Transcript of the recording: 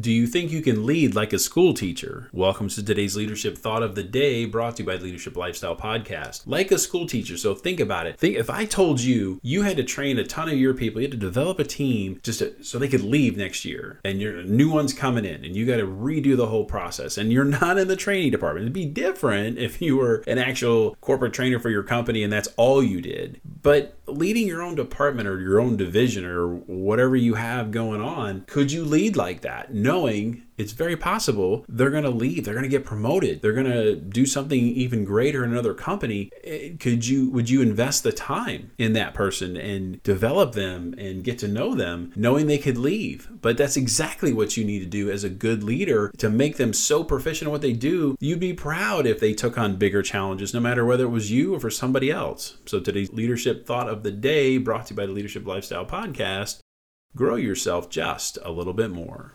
Do you think you can lead like a school teacher? Welcome to today's Leadership Thought of the Day brought to you by the Leadership Lifestyle Podcast. Like a school teacher, so think about it. Think if I told you you had to train a ton of your people, you had to develop a team just to, so they could leave next year, and your new ones coming in, and you got to redo the whole process, and you're not in the training department. It'd be different if you were an actual corporate trainer for your company and that's all you did. But leading your own department or your own division or whatever you have going on, could you lead like that? knowing it's very possible they're going to leave they're going to get promoted they're going to do something even greater in another company. Eh, could you would you invest the time in that person and develop them and get to know them knowing they could leave? But that's exactly what you need to do as a good leader to make them so proficient in what they do you'd be proud if they took on bigger challenges no matter whether it was you or for somebody else. So today's leadership thought of the day brought to you by the leadership lifestyle podcast. Grow yourself just a little bit more